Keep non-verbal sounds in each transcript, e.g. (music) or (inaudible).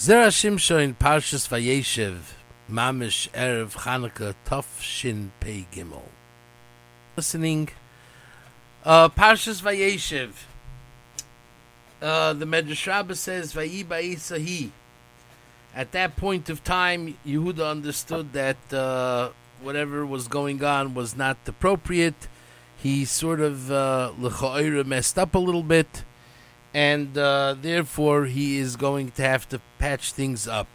Zera Shimshon in Parshas Vayeshev, Mamish Erev Chanukah Tov Shin Pei Gimel. Listening, uh, Parshas Vayeshev. Uh, the Medrash Rabbah says, Vayi Ba'isahi. At that point of time, Yehuda understood that uh, whatever was going on was not appropriate. He sort of uh, messed up a little bit and uh, therefore he is going to have to patch things up.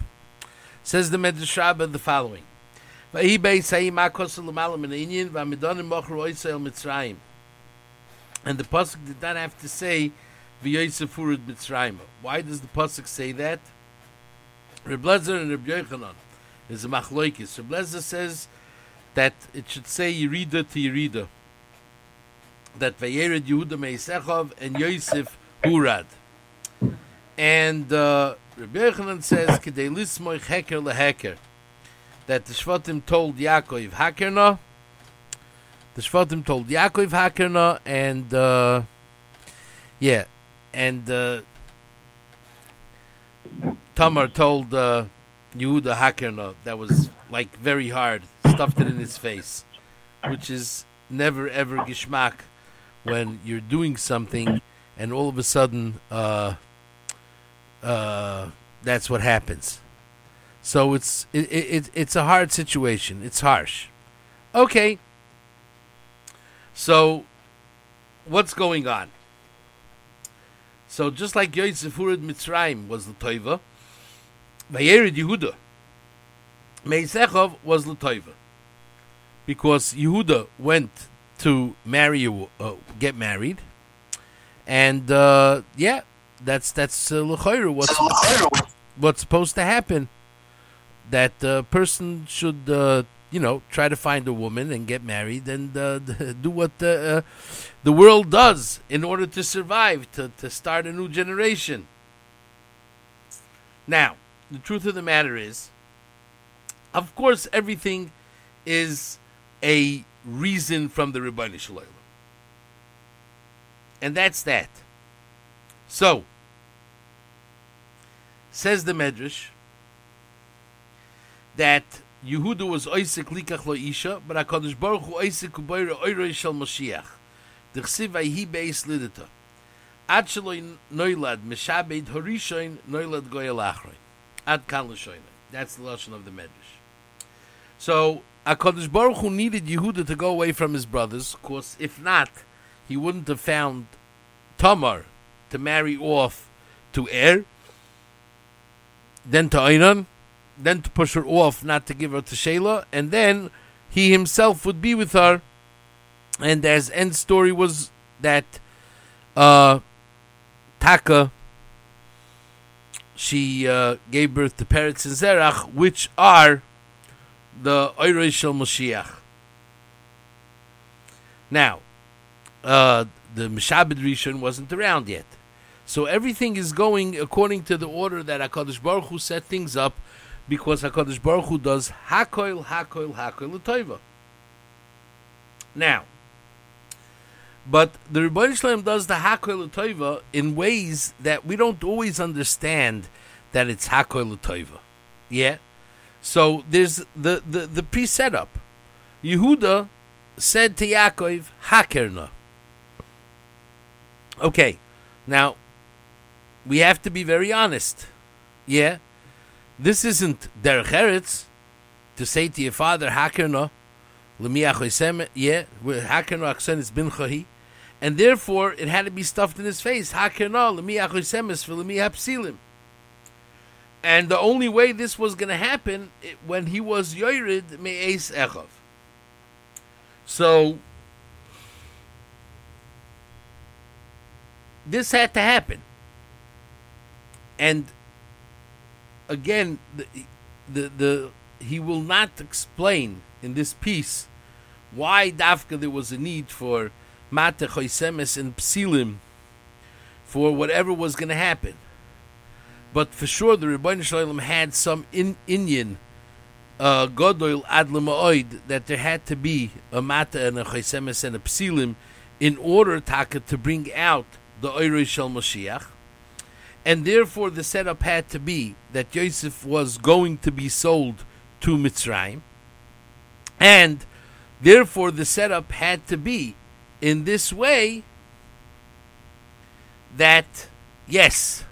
Says the Medrash Rabbah the following. And the pasuk did not have to say mitzrayim. Why does the pasuk say that? Reb Lezer and Reb Yochanan is a machloikis. Reb Lezer says that it should say Yerida to Yerida. That Vayered Yehuda Meisechov and Yosef Urad. And uh, Rabbi Yochanan says, lismoich heker leheker, that the Shvatim told Yaakov hakerna, the Shvatim told Yaakov hakerna, and uh, yeah, and uh, Tamar told uh, Yehuda hakerna. That was like very hard, stuffed it in his face, which is never ever gishmak when you're doing something and all of a sudden, uh, uh, that's what happens. So it's it, it, it's a hard situation. It's harsh. Okay. So, what's going on? So just like Yosef Hurid Mitzrayim was the Toiva, Vayerid Yehuda, Meisechov was the Toiva. Because Yehuda went to marry, uh, get married, and uh, yeah, that's that's uh, what's what's supposed to happen. That uh, person should uh, you know try to find a woman and get married and uh, (laughs) do what the uh, the world does in order to survive to to start a new generation. Now, the truth of the matter is, of course, everything is a reason from the Rebbeinu Shalom. And that's that. So, says the Medrash that Yehuda was Oisik Likach Lo Isha, but HaKadosh Baruch Hu Oisik Ubayra Oiroi Shel Moshiach. D'chsiv Vayhi Beis Lidata. Ad Shaloi Noilad Meshabed Horishoin Noilad Goyal Achroin. Ad Kan. That's the lesson of the Medrash. So, HaKadosh Baruch Hu needed Yehuda to go away from his brothers, of course, if not, he wouldn't have found Tamar to marry off to Er, then to Einan, then to push her off, not to give her to Sheila, and then he himself would be with her. And as end story was that uh, Taka, she uh, gave birth to Peretz and Zerach, which are the Oirei Shel Moshiach. Now, uh, the Meshabed Rishon wasn't around yet. So everything is going according to the order that HaKadosh Baruch Hu set things up because HaKadosh Baruch Hu does Hakoil, Hakoil, Hakoil, L'toiva. Now, but the Rebbeinu Shalom does the Hakoil L'toiva in ways that we don't always understand that it's Hakoil L'toiva. Yeah? So there's the, the, the pre-setup. Yehuda said to Yaakov, Hakerna. Okay, now we have to be very honest. Yeah, this isn't derech eretz to say to your father hakerno lemiachosem. Yeah, hakerno aksen is bin chahi, and therefore it had to be stuffed in his face. Hakerno lemiachosem is for lemihapsilim. And the only way this was going to happen it, when he was yored me'es echov. So this had to happen. And again, the, the, the he will not explain in this piece why Dafka there was a need for Mate Choisemes and Psilim for whatever was going to happen. But for sure, the Rebbeinu Shalom had some in, Indian uh, Godoil Ad that there had to be a Mata and a Choisemes and a Psilim in order, Taka, to bring out the Oirei Shel Moshiach. and therefore the setup had to be that Yosef was going to be sold to Mitzrayim, and therefore the setup had to be in this way that yes,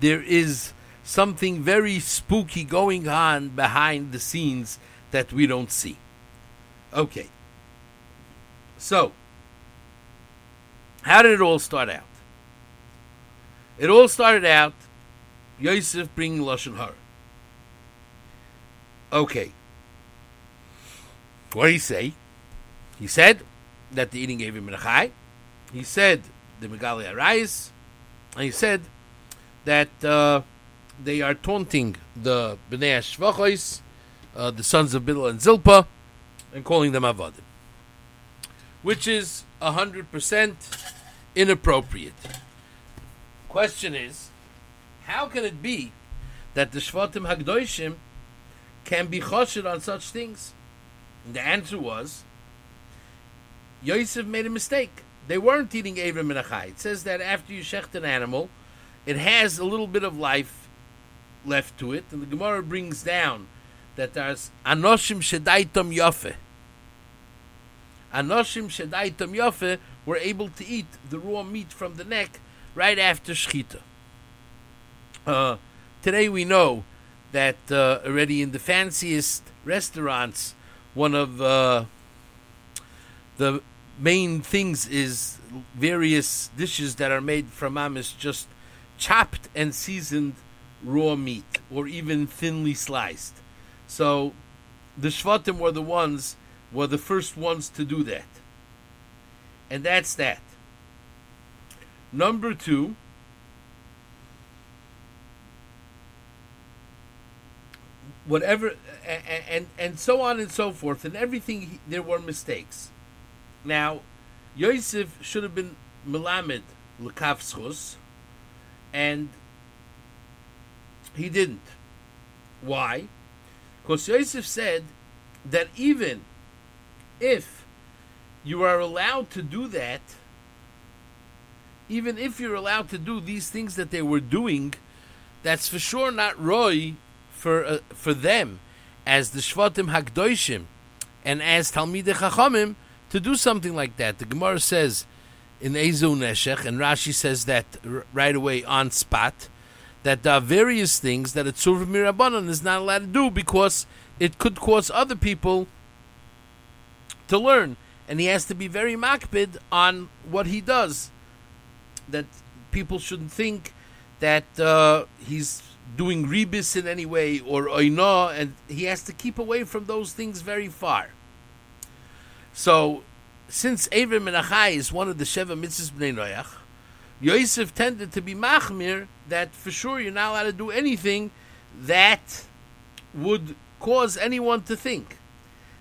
there is something very spooky going on behind the scenes that we don't see. Okay. So, how did it all start out? It all started out Yosef bringing Lashon Hara. Okay. What did he say? He said that the eating gave him a chai. He said the Megali Arayis. And he said that uh, they are taunting the Bnei Shvachos, uh, the sons of Bilha and Zilpa, and calling them Avadim. Which is 100% inappropriate. Question is, how can it be that the Shvatim Hagdoishim can be choshed on such things? And the answer was, Yosef made a mistake. They weren't eating Avram and Achai. It says that after you shecht an animal, it has a little bit of life left to it, and the Gemara brings down that there's Anoshim Shedaitom Yofe. Anoshim Shedaitom Yofe were able to eat the raw meat from the neck right after Shechita. Uh, today we know that uh, already in the fanciest restaurants, one of uh, the main things is various dishes that are made from amish just chopped and seasoned raw meat or even thinly sliced. So the Shvatim were the ones were the first ones to do that. And that's that. Number two, whatever, and, and, and so on and so forth, and everything, there were mistakes. Now, Yosef should have been Melamed Lekavschus, and he didn't. Why? Because Yosef said that even if you are allowed to do that, even if you're allowed to do these things that they were doing, that's for sure not Roy for uh, for them as the Shvatim Hakdoishim and as Talmidei Chachamim to do something like that. The Gemara says in Ezu Neshech, and Rashi says that r- right away on spot, that there are various things that a Tzur Mirabanan is not allowed to do because it could cause other people to learn. And he has to be very makbid on what he does. That people shouldn't think that uh, he's doing rebis in any way or oina, and he has to keep away from those things very far. So, since Avram Menachai is one of the Sheva Mitzvahs Bnei Noach, Yosef tended to be machmir that for sure you're not allowed to do anything that would cause anyone to think.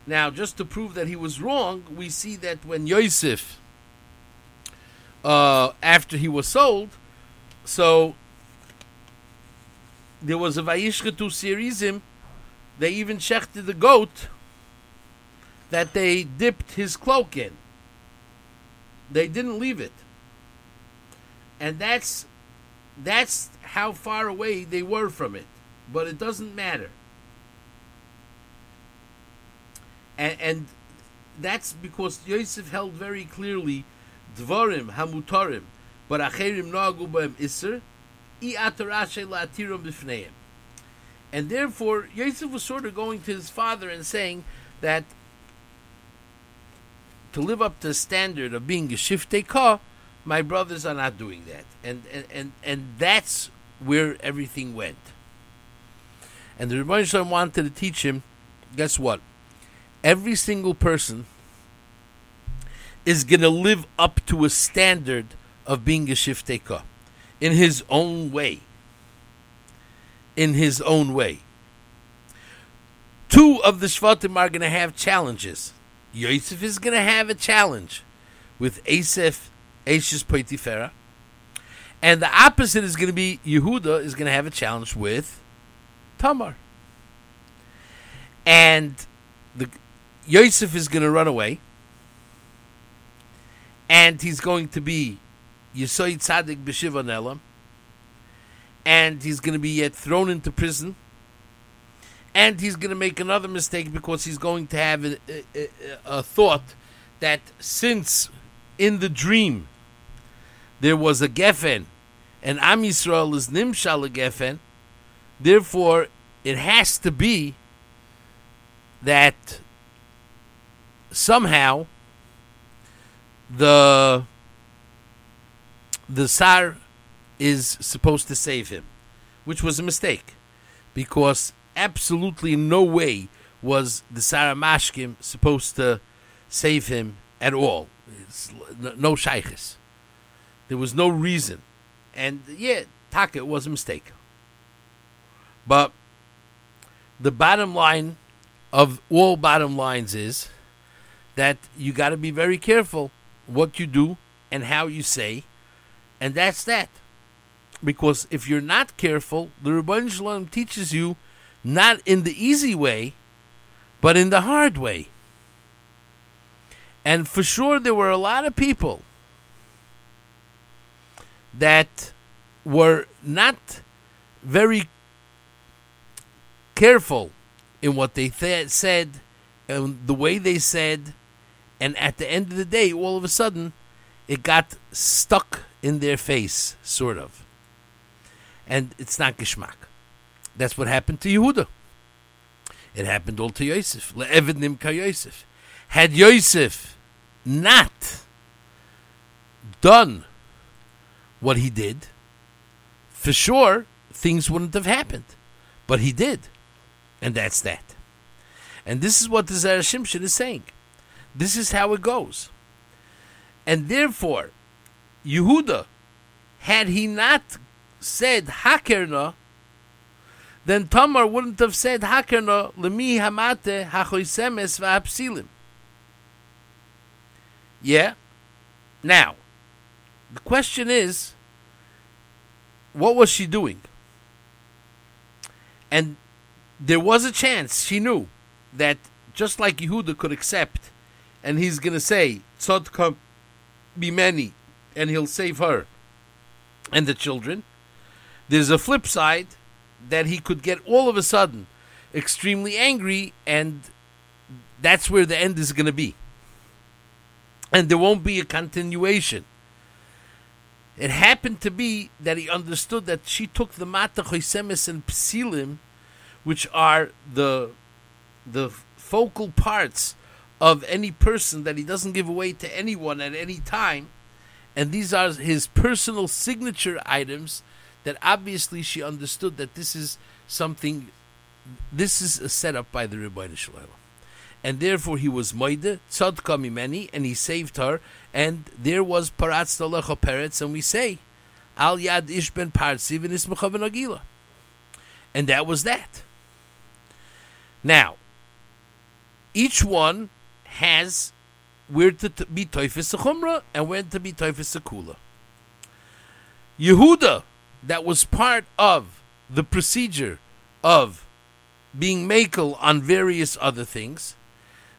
Now, just to prove that he was wrong, we see that when Yosef, uh, after he was sold, so there was a Vayishchetu Sirizim, they even shechted the goat that they dipped his cloak in. They didn't leave it. And that's that's how far away they were from it. But it doesn't matter. And, and that's because Yosef held very clearly Dvarim Hamutarim, but Acherim Nagu B'em Isser, I. And therefore, Yosef was sort of going to his father and saying that to live up to the standard of being a shiftei ka, my brothers are not doing that, and and and, and that's where everything went. And the Rebbeinu wanted to teach him. Guess what? Every single person is going to live up to a standard of being a shiftei ka in his own way. In his own way. Two of the Shvatim are going to have challenges. Yosef is going to have a challenge with Asaph, Ashes Poitifera. And the opposite is going to be Yehuda is going to have a challenge with Tamar. And the Yosef is going to run away. And he's going to be Yisoy Tzadik B'Shiva Nelam, and he's going to be yet thrown into prison, and he's going to make another mistake because he's going to have a, a, a thought that since in the dream there was a Geffen, and Am Yisrael is Nimshal Geffen, therefore it has to be that somehow the the Sar is supposed to save him, which was a mistake, because absolutely no way was the Sarah Mashkim supposed to save him at all. It's no shaykhs. There was no reason. And yeah, Taka, was a mistake. But the bottom line of all bottom lines is that you got to be very careful what you do and how you say, and that's that. Because if you're not careful, the Rebbeinu Shalom teaches you not in the easy way, but in the hard way. And for sure, there were a lot of people that were not very careful in what they th- said and the way they said, and at the end of the day, all of a sudden, it got stuck in their face, sort of. And it's not geschmack. That's what happened to Yehuda. It happened all to Yosef. Le'evid nimka Yosef. Had Yosef not done what he did, for sure, things wouldn't have happened. But he did. And that's that. And this is what the Zera Shimshon is saying. This is how it goes. And therefore, Yehuda, had he not said Hakerna, then Tamar wouldn't have said Hakerna lemi hamate hachoisemes v'apsilim. Yeah. Now, the question is, what was she doing? And there was a chance she knew that just like Yehuda could accept, and he's going to say Tzodka be many, and he'll save her and the children. There's a flip side that he could get all of a sudden extremely angry, and that's where the end is going to be. And there won't be a continuation. It happened to be that he understood that she took the Mata Choisemis and Psilim, which are the the focal parts of any person that he doesn't give away to anyone at any time, and these are his personal signature items that obviously she understood that this is something, this is a setup by the Rebbeinu Shalom. And therefore he was Moide, Tzadka Mimeni, and he saved her, and there was Paratz Talecha Peretz, and we say, Al Yad Ish Ben Partsiv and Ismacha Ben Agila. And that was that. Now, each one has where to be Toifis Chumrah and when to be Toifis Kula. Yehuda, that was part of the procedure of being makel on various other things.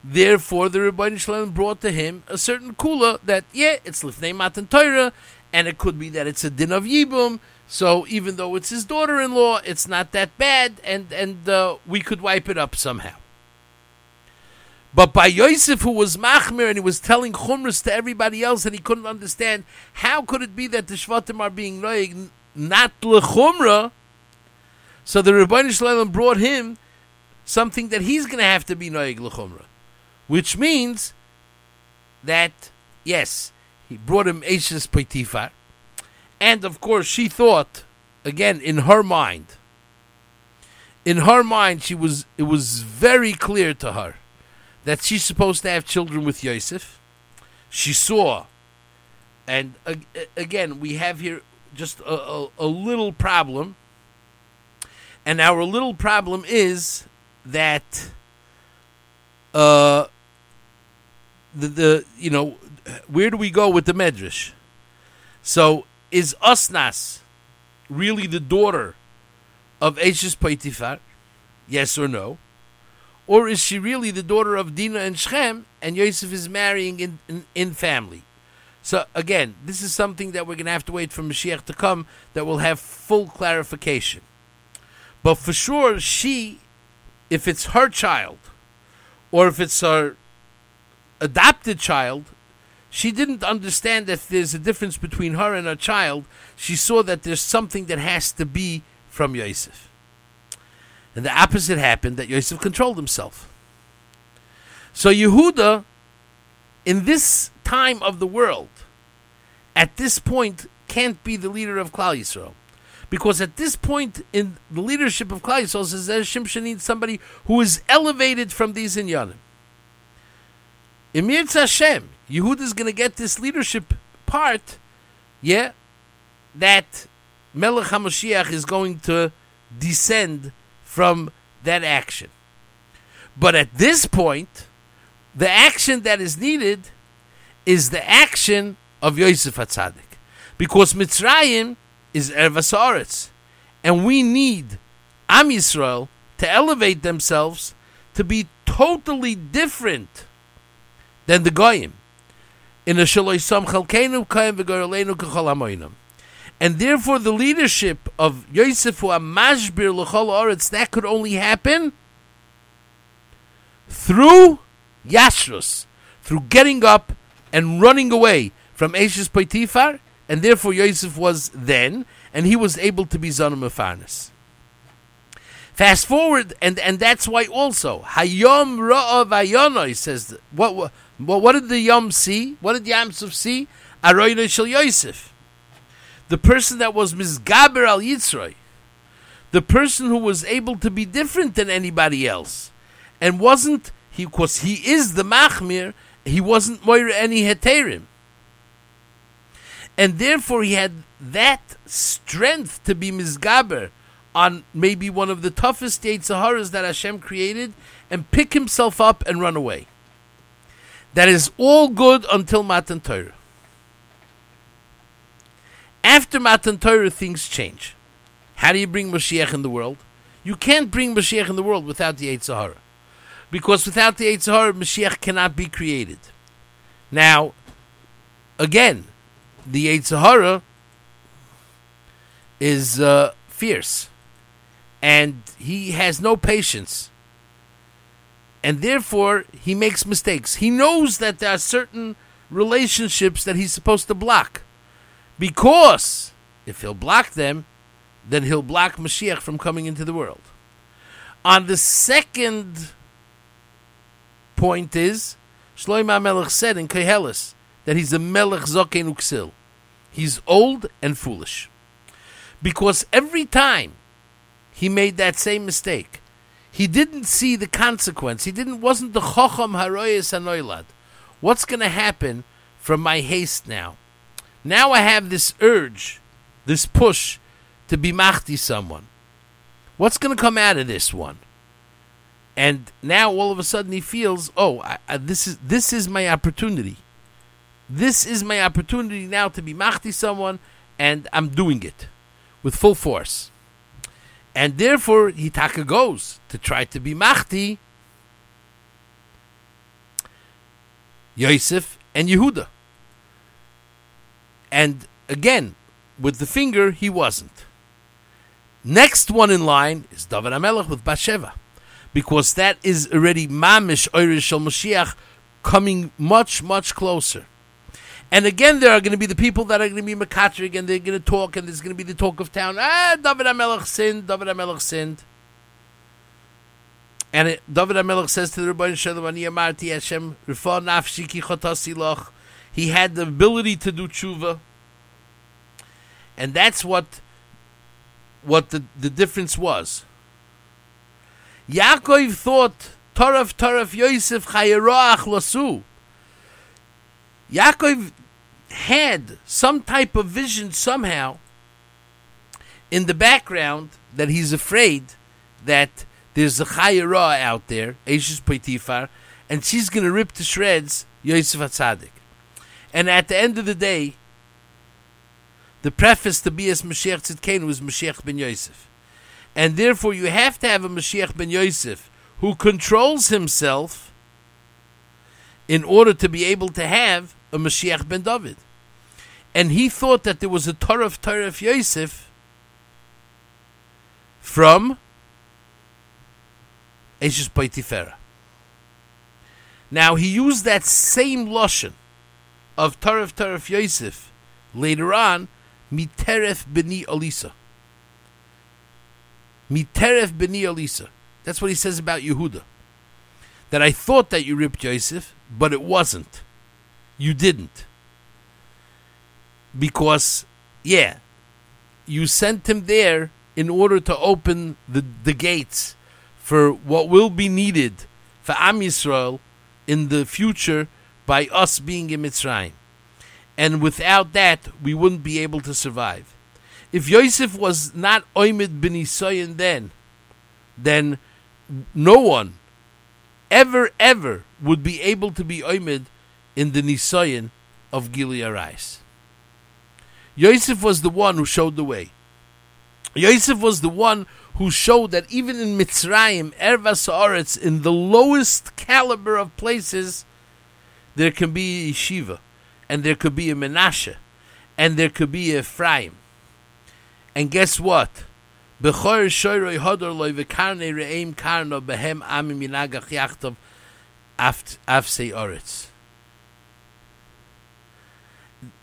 Therefore, the Rebbeinu Shalom brought to him a certain kula that, yeah, it's lifnei matan Torah, and it could be that it's a din of yibum. So even though it's his daughter-in-law, it's not that bad, and and uh, we could wipe it up somehow. But by Yosef, who was machmir and he was telling chumras to everybody else, and he couldn't understand how could it be that the shvatim are being noig not lechumra. So the Rebbeinu Shalom brought him something that he's going to have to be noig lechumra, which means that yes, he brought him Ashes Poitifar, and of course she thought again in her mind. In her mind, she was it was very clear to her that she's supposed to have children with Yosef. She saw, and uh, again, we have here just a, a, a, little problem. And our little problem is that uh, the, the you know where do we go with the medrash? So is Asnas really the daughter of Eshes Poitifar? Yes or no? Or is she really the daughter of Dina and Shem, and Yosef is marrying in, in, in family? So again, this is something that we're going to have to wait for Mashiach to come that will have full clarification. But for sure, she, if it's her child, or if it's her adopted child, she didn't understand that there's a difference between her and her child. She saw that there's something that has to be from Yosef. And the opposite happened that Yosef controlled himself. So Yehuda, in this time of the world, at this point, can't be the leader of Klal Yisrael. Because at this point in the leadership of Klal Yisrael, says that Shimshon needs somebody who is elevated from these inyanim. Emir Hashem, Yehuda is going to get this leadership part, yeah, that Melech HaMashiach is going to descend from that action. But at this point, the action that is needed is the action of Yosef Hatzadik. Because Mitzrayim is Ervasaretz. And we need Am Yisrael to elevate themselves to be totally different than the Goyim. In a Shaloisam Chalkenu Kayim V'Gorelenu K'chol and therefore, the leadership of Yosef who Amashbir L'chol Oretz that could only happen through Yashrus, through getting up and running away from Ashes Poitifar, and therefore Yosef was then, and he was able to be Zanam Mefarnes. Fast forward, and, and that's why also Hayom Ra'av Ayonoi says what, what what did the Yom see? What did the Yamsuf see? Aroyno Shel Yosef the person that was Mizgaber al Yitzroy, the person who was able to be different than anybody else, and wasn't he? Because he is the Machmir, he wasn't Moira any Heterim, and therefore he had that strength to be Mizgaber on maybe one of the toughest Saharas that Hashem created, and pick himself up and run away. That is all good until Matan Torah. After Matan Torah, things change. How do you bring Mashiach in the world? You can't bring Mashiach in the world without the Eight Sahara. Because without the Eight Sahara, Mashiach cannot be created. Now, again, the Eight Sahara is uh, fierce. And he has no patience. And therefore, he makes mistakes. He knows that there are certain relationships that he's supposed to block. Because if he'll block them, then he'll block Mashiach from coming into the world. On the second point is, Shloimeh Melech said in Kehelis that he's a Melech Zoken Uksil. He's old and foolish. Because every time he made that same mistake, he didn't see the consequence. He didn't wasn't the Chocham Haroyes Anoilad. What's going to happen from my haste now? Now I have this urge, this push to be machti someone. What's going to come out of this one? And now all of a sudden he feels, oh, I, I, this is this is my opportunity. This is my opportunity now to be machti someone, and I'm doing it with full force. And therefore, Hitaka goes to try to be machti Yosef and Yehuda. And again, with the finger, he wasn't. Next one in line is David Amelech with Bathsheba, because that is already Mamish Oirish Shal Mashiach coming much, much closer. And again, there are going to be the people that are going to be Makatrik and they're going to talk, and there's going to be the talk of town. Ah, David Amelech sinned, David Amelech sinned. And it, David Amelech says to the Rebbeinu Shalom, Ani Amarti Hashem, Rifah Nafshi Ki Chotasi Loch, he had the ability to do tshuva, and that's what what the, the difference was. Yaakov thought Taraf Taraf Yosef Chayeroach Lasu. Yaakov had some type of vision somehow in the background that he's afraid that there's a Chayera out there, Ashes Poitifar, and she's going to rip to shreds Yosef Atzadik. And at the end of the day, the preface to Bias Mashiach Tzidkenu was Mashiach ben Yosef. And therefore, you have to have a Mashiach ben Yosef who controls himself in order to be able to have a Mashiach ben David. and he thought that there was a Torah of Torah of Yosef from Eshes Poitifera. Now he used that same lashon of of Torah Yosef later on, Miteref Beni Elisa. Miteref Beni Elisa. That's what he says about Yehuda. That I thought that you ripped Yosef, but it wasn't. You didn't. Because, yeah, you sent him there in order to open the, the gates for what will be needed for Am Yisrael in the future by us being in Mitzrayim. And without that, we wouldn't be able to survive. If Yosef was not Oimid bin Isayan then, then no one ever, ever would be able to be Oimid in the Nisayan of Gilead. Yosef was the one who showed the way. Yosef was the one who showed that even in Mitzrayim, Ervas Haaretz, in the lowest caliber of places, there can be a yeshiva, and there could be a Menashe, and there could be a Ephraim. And guess what?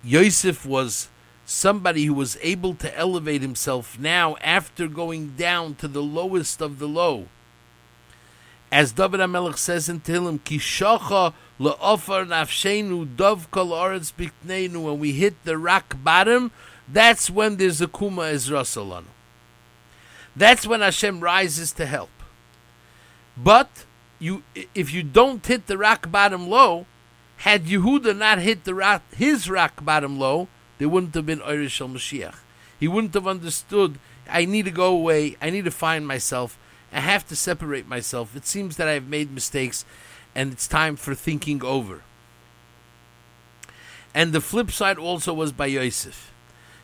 Yosef was somebody who was able to elevate himself now after going down to the lowest of the low. As David HaMelech says in Tehillim, Kishocha le'ofar nafshenu dov kol oretz bikneinu, when we hit the rock bottom, that's when there's a kuma ezra salanu. That's when Hashem rises to help. But you, if you don't hit the rock bottom low, had Yehuda not hit the rock, his rock bottom low, there wouldn't have been Irish Mashiach. He wouldn't have understood. I need to go away. I need to find myself. I have to separate myself. It seems that I've made mistakes, and it's time for thinking over. And the flip side also was by Yosef.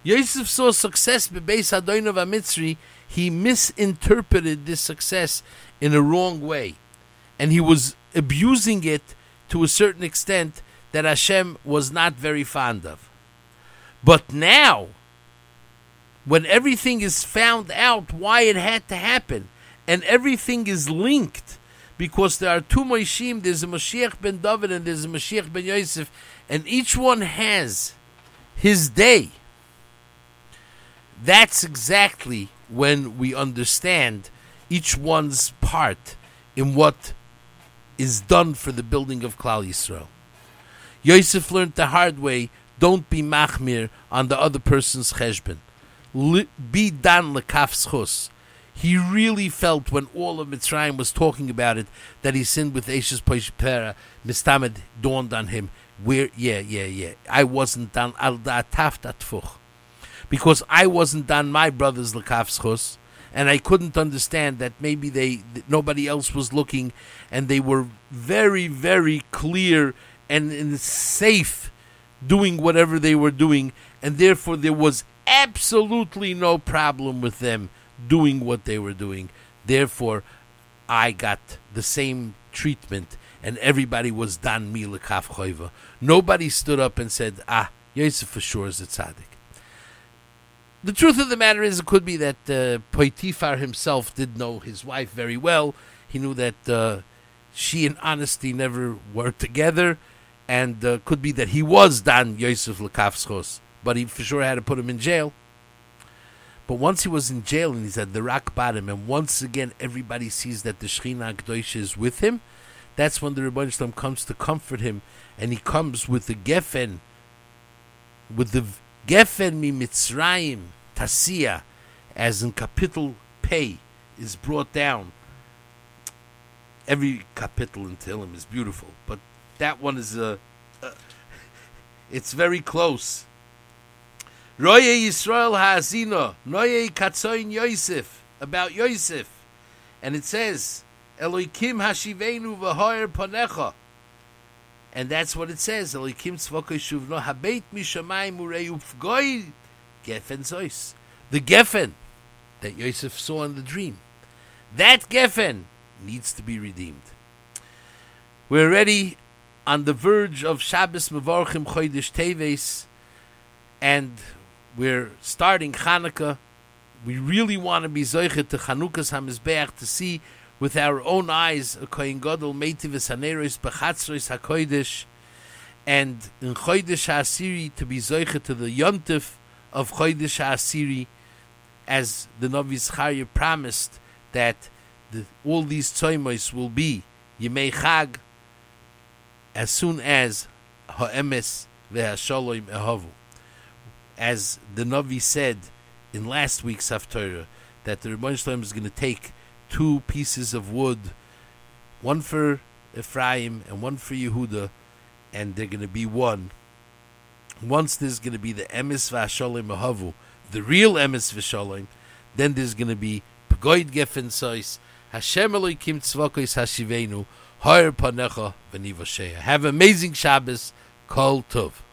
Yosef saw success bebeis Adonov Mitzri. He misinterpreted this success in a wrong way, and he was abusing it to a certain extent that Hashem was not very fond of. But now, when everything is found out why it had to happen, and everything is linked, because there are two Moishim, there's a Mashiach ben David and there's a Mashiach ben Yosef, and each one has his day. That's exactly when we understand each one's part in what is done for the building of Klal Yisrael. Yosef learned the hard way don't be machmir on the other person's cheshbon. Be dan lekaf He really felt when all of Mitzrayim was talking about it that he sinned with Ashes Poshpera. Mistamed dawned on him. Where, yeah, yeah, yeah. I wasn't done al taftatfuch. Because I wasn't done my brother's lekaf and I couldn't understand that maybe they that nobody else was looking, and they were very, very clear and, and safe doing whatever they were doing, and therefore there was absolutely no problem with them doing what they were doing. Therefore, I got the same treatment, and everybody was dan mi lekaf choiva. Nobody stood up and said, "Ah, Yosef for sure is a tzaddik." The truth of the matter is, it could be that uh, Poitifar himself did know his wife very well. He knew that uh, she and honesty never were together and uh, could be that he was Dan Yosef Lekafschos, but he for sure had to put him in jail. But once he was in jail and he's at the rock bottom, and once again everybody sees that the Shechina Gdoisha is with him, that's when the Rebbeinu Shalom comes to comfort him, and he comes with the Gefen, with the Gefen mi Mitzrayim Tasia, as in capital pay is brought down. Every capital in Tehillim is beautiful, but that one is a. Uh, it's very close. Roye Yisrael Ha'azino, Noye Katzoin Yosef, about Yosef. And it says, Eloikim Hashivenu V'hoyer Ponecha. And that's what it says. Eloikim Tzvokoi Shuvno Habeit Mishamayim Urei Ufgoi Gefen Zois. The Geffen that Yosef saw in the dream. That Geffen needs to be redeemed. We're ready on the verge of Shabbos Mevorchim Chodesh Teves, and we're starting Hanukkah. We really want to be Zoichet to Chanukah's HaMizbeach to see with our own eyes a Kohen Gadol Meitivis Haneros Bechatzros HaKodesh and in Chodesh HaAsiri to be Zoichet to the Yontif of Chodesh HaAsiri as the Navi Zcharia promised that the, all these tzoymos will be Yemei Chag as soon as Ha'emes ve'Hashalom Ehavu. As the Navi said in last week's Haftarah, that the Rebbeinu Shalom is going to take two pieces of wood, one for Ephraim and one for Yehuda, and they're going to be one. Once there's going to be the Emes ve'Hashalom Ehavu, the real Emes ve'Shalom, then there's going to be Pegoid Geffen Sois, Hashem Elohim Tzvokos Hashivenu, Har Panecha V'Nivosheya. Have amazing Shabbos, Kol Tov.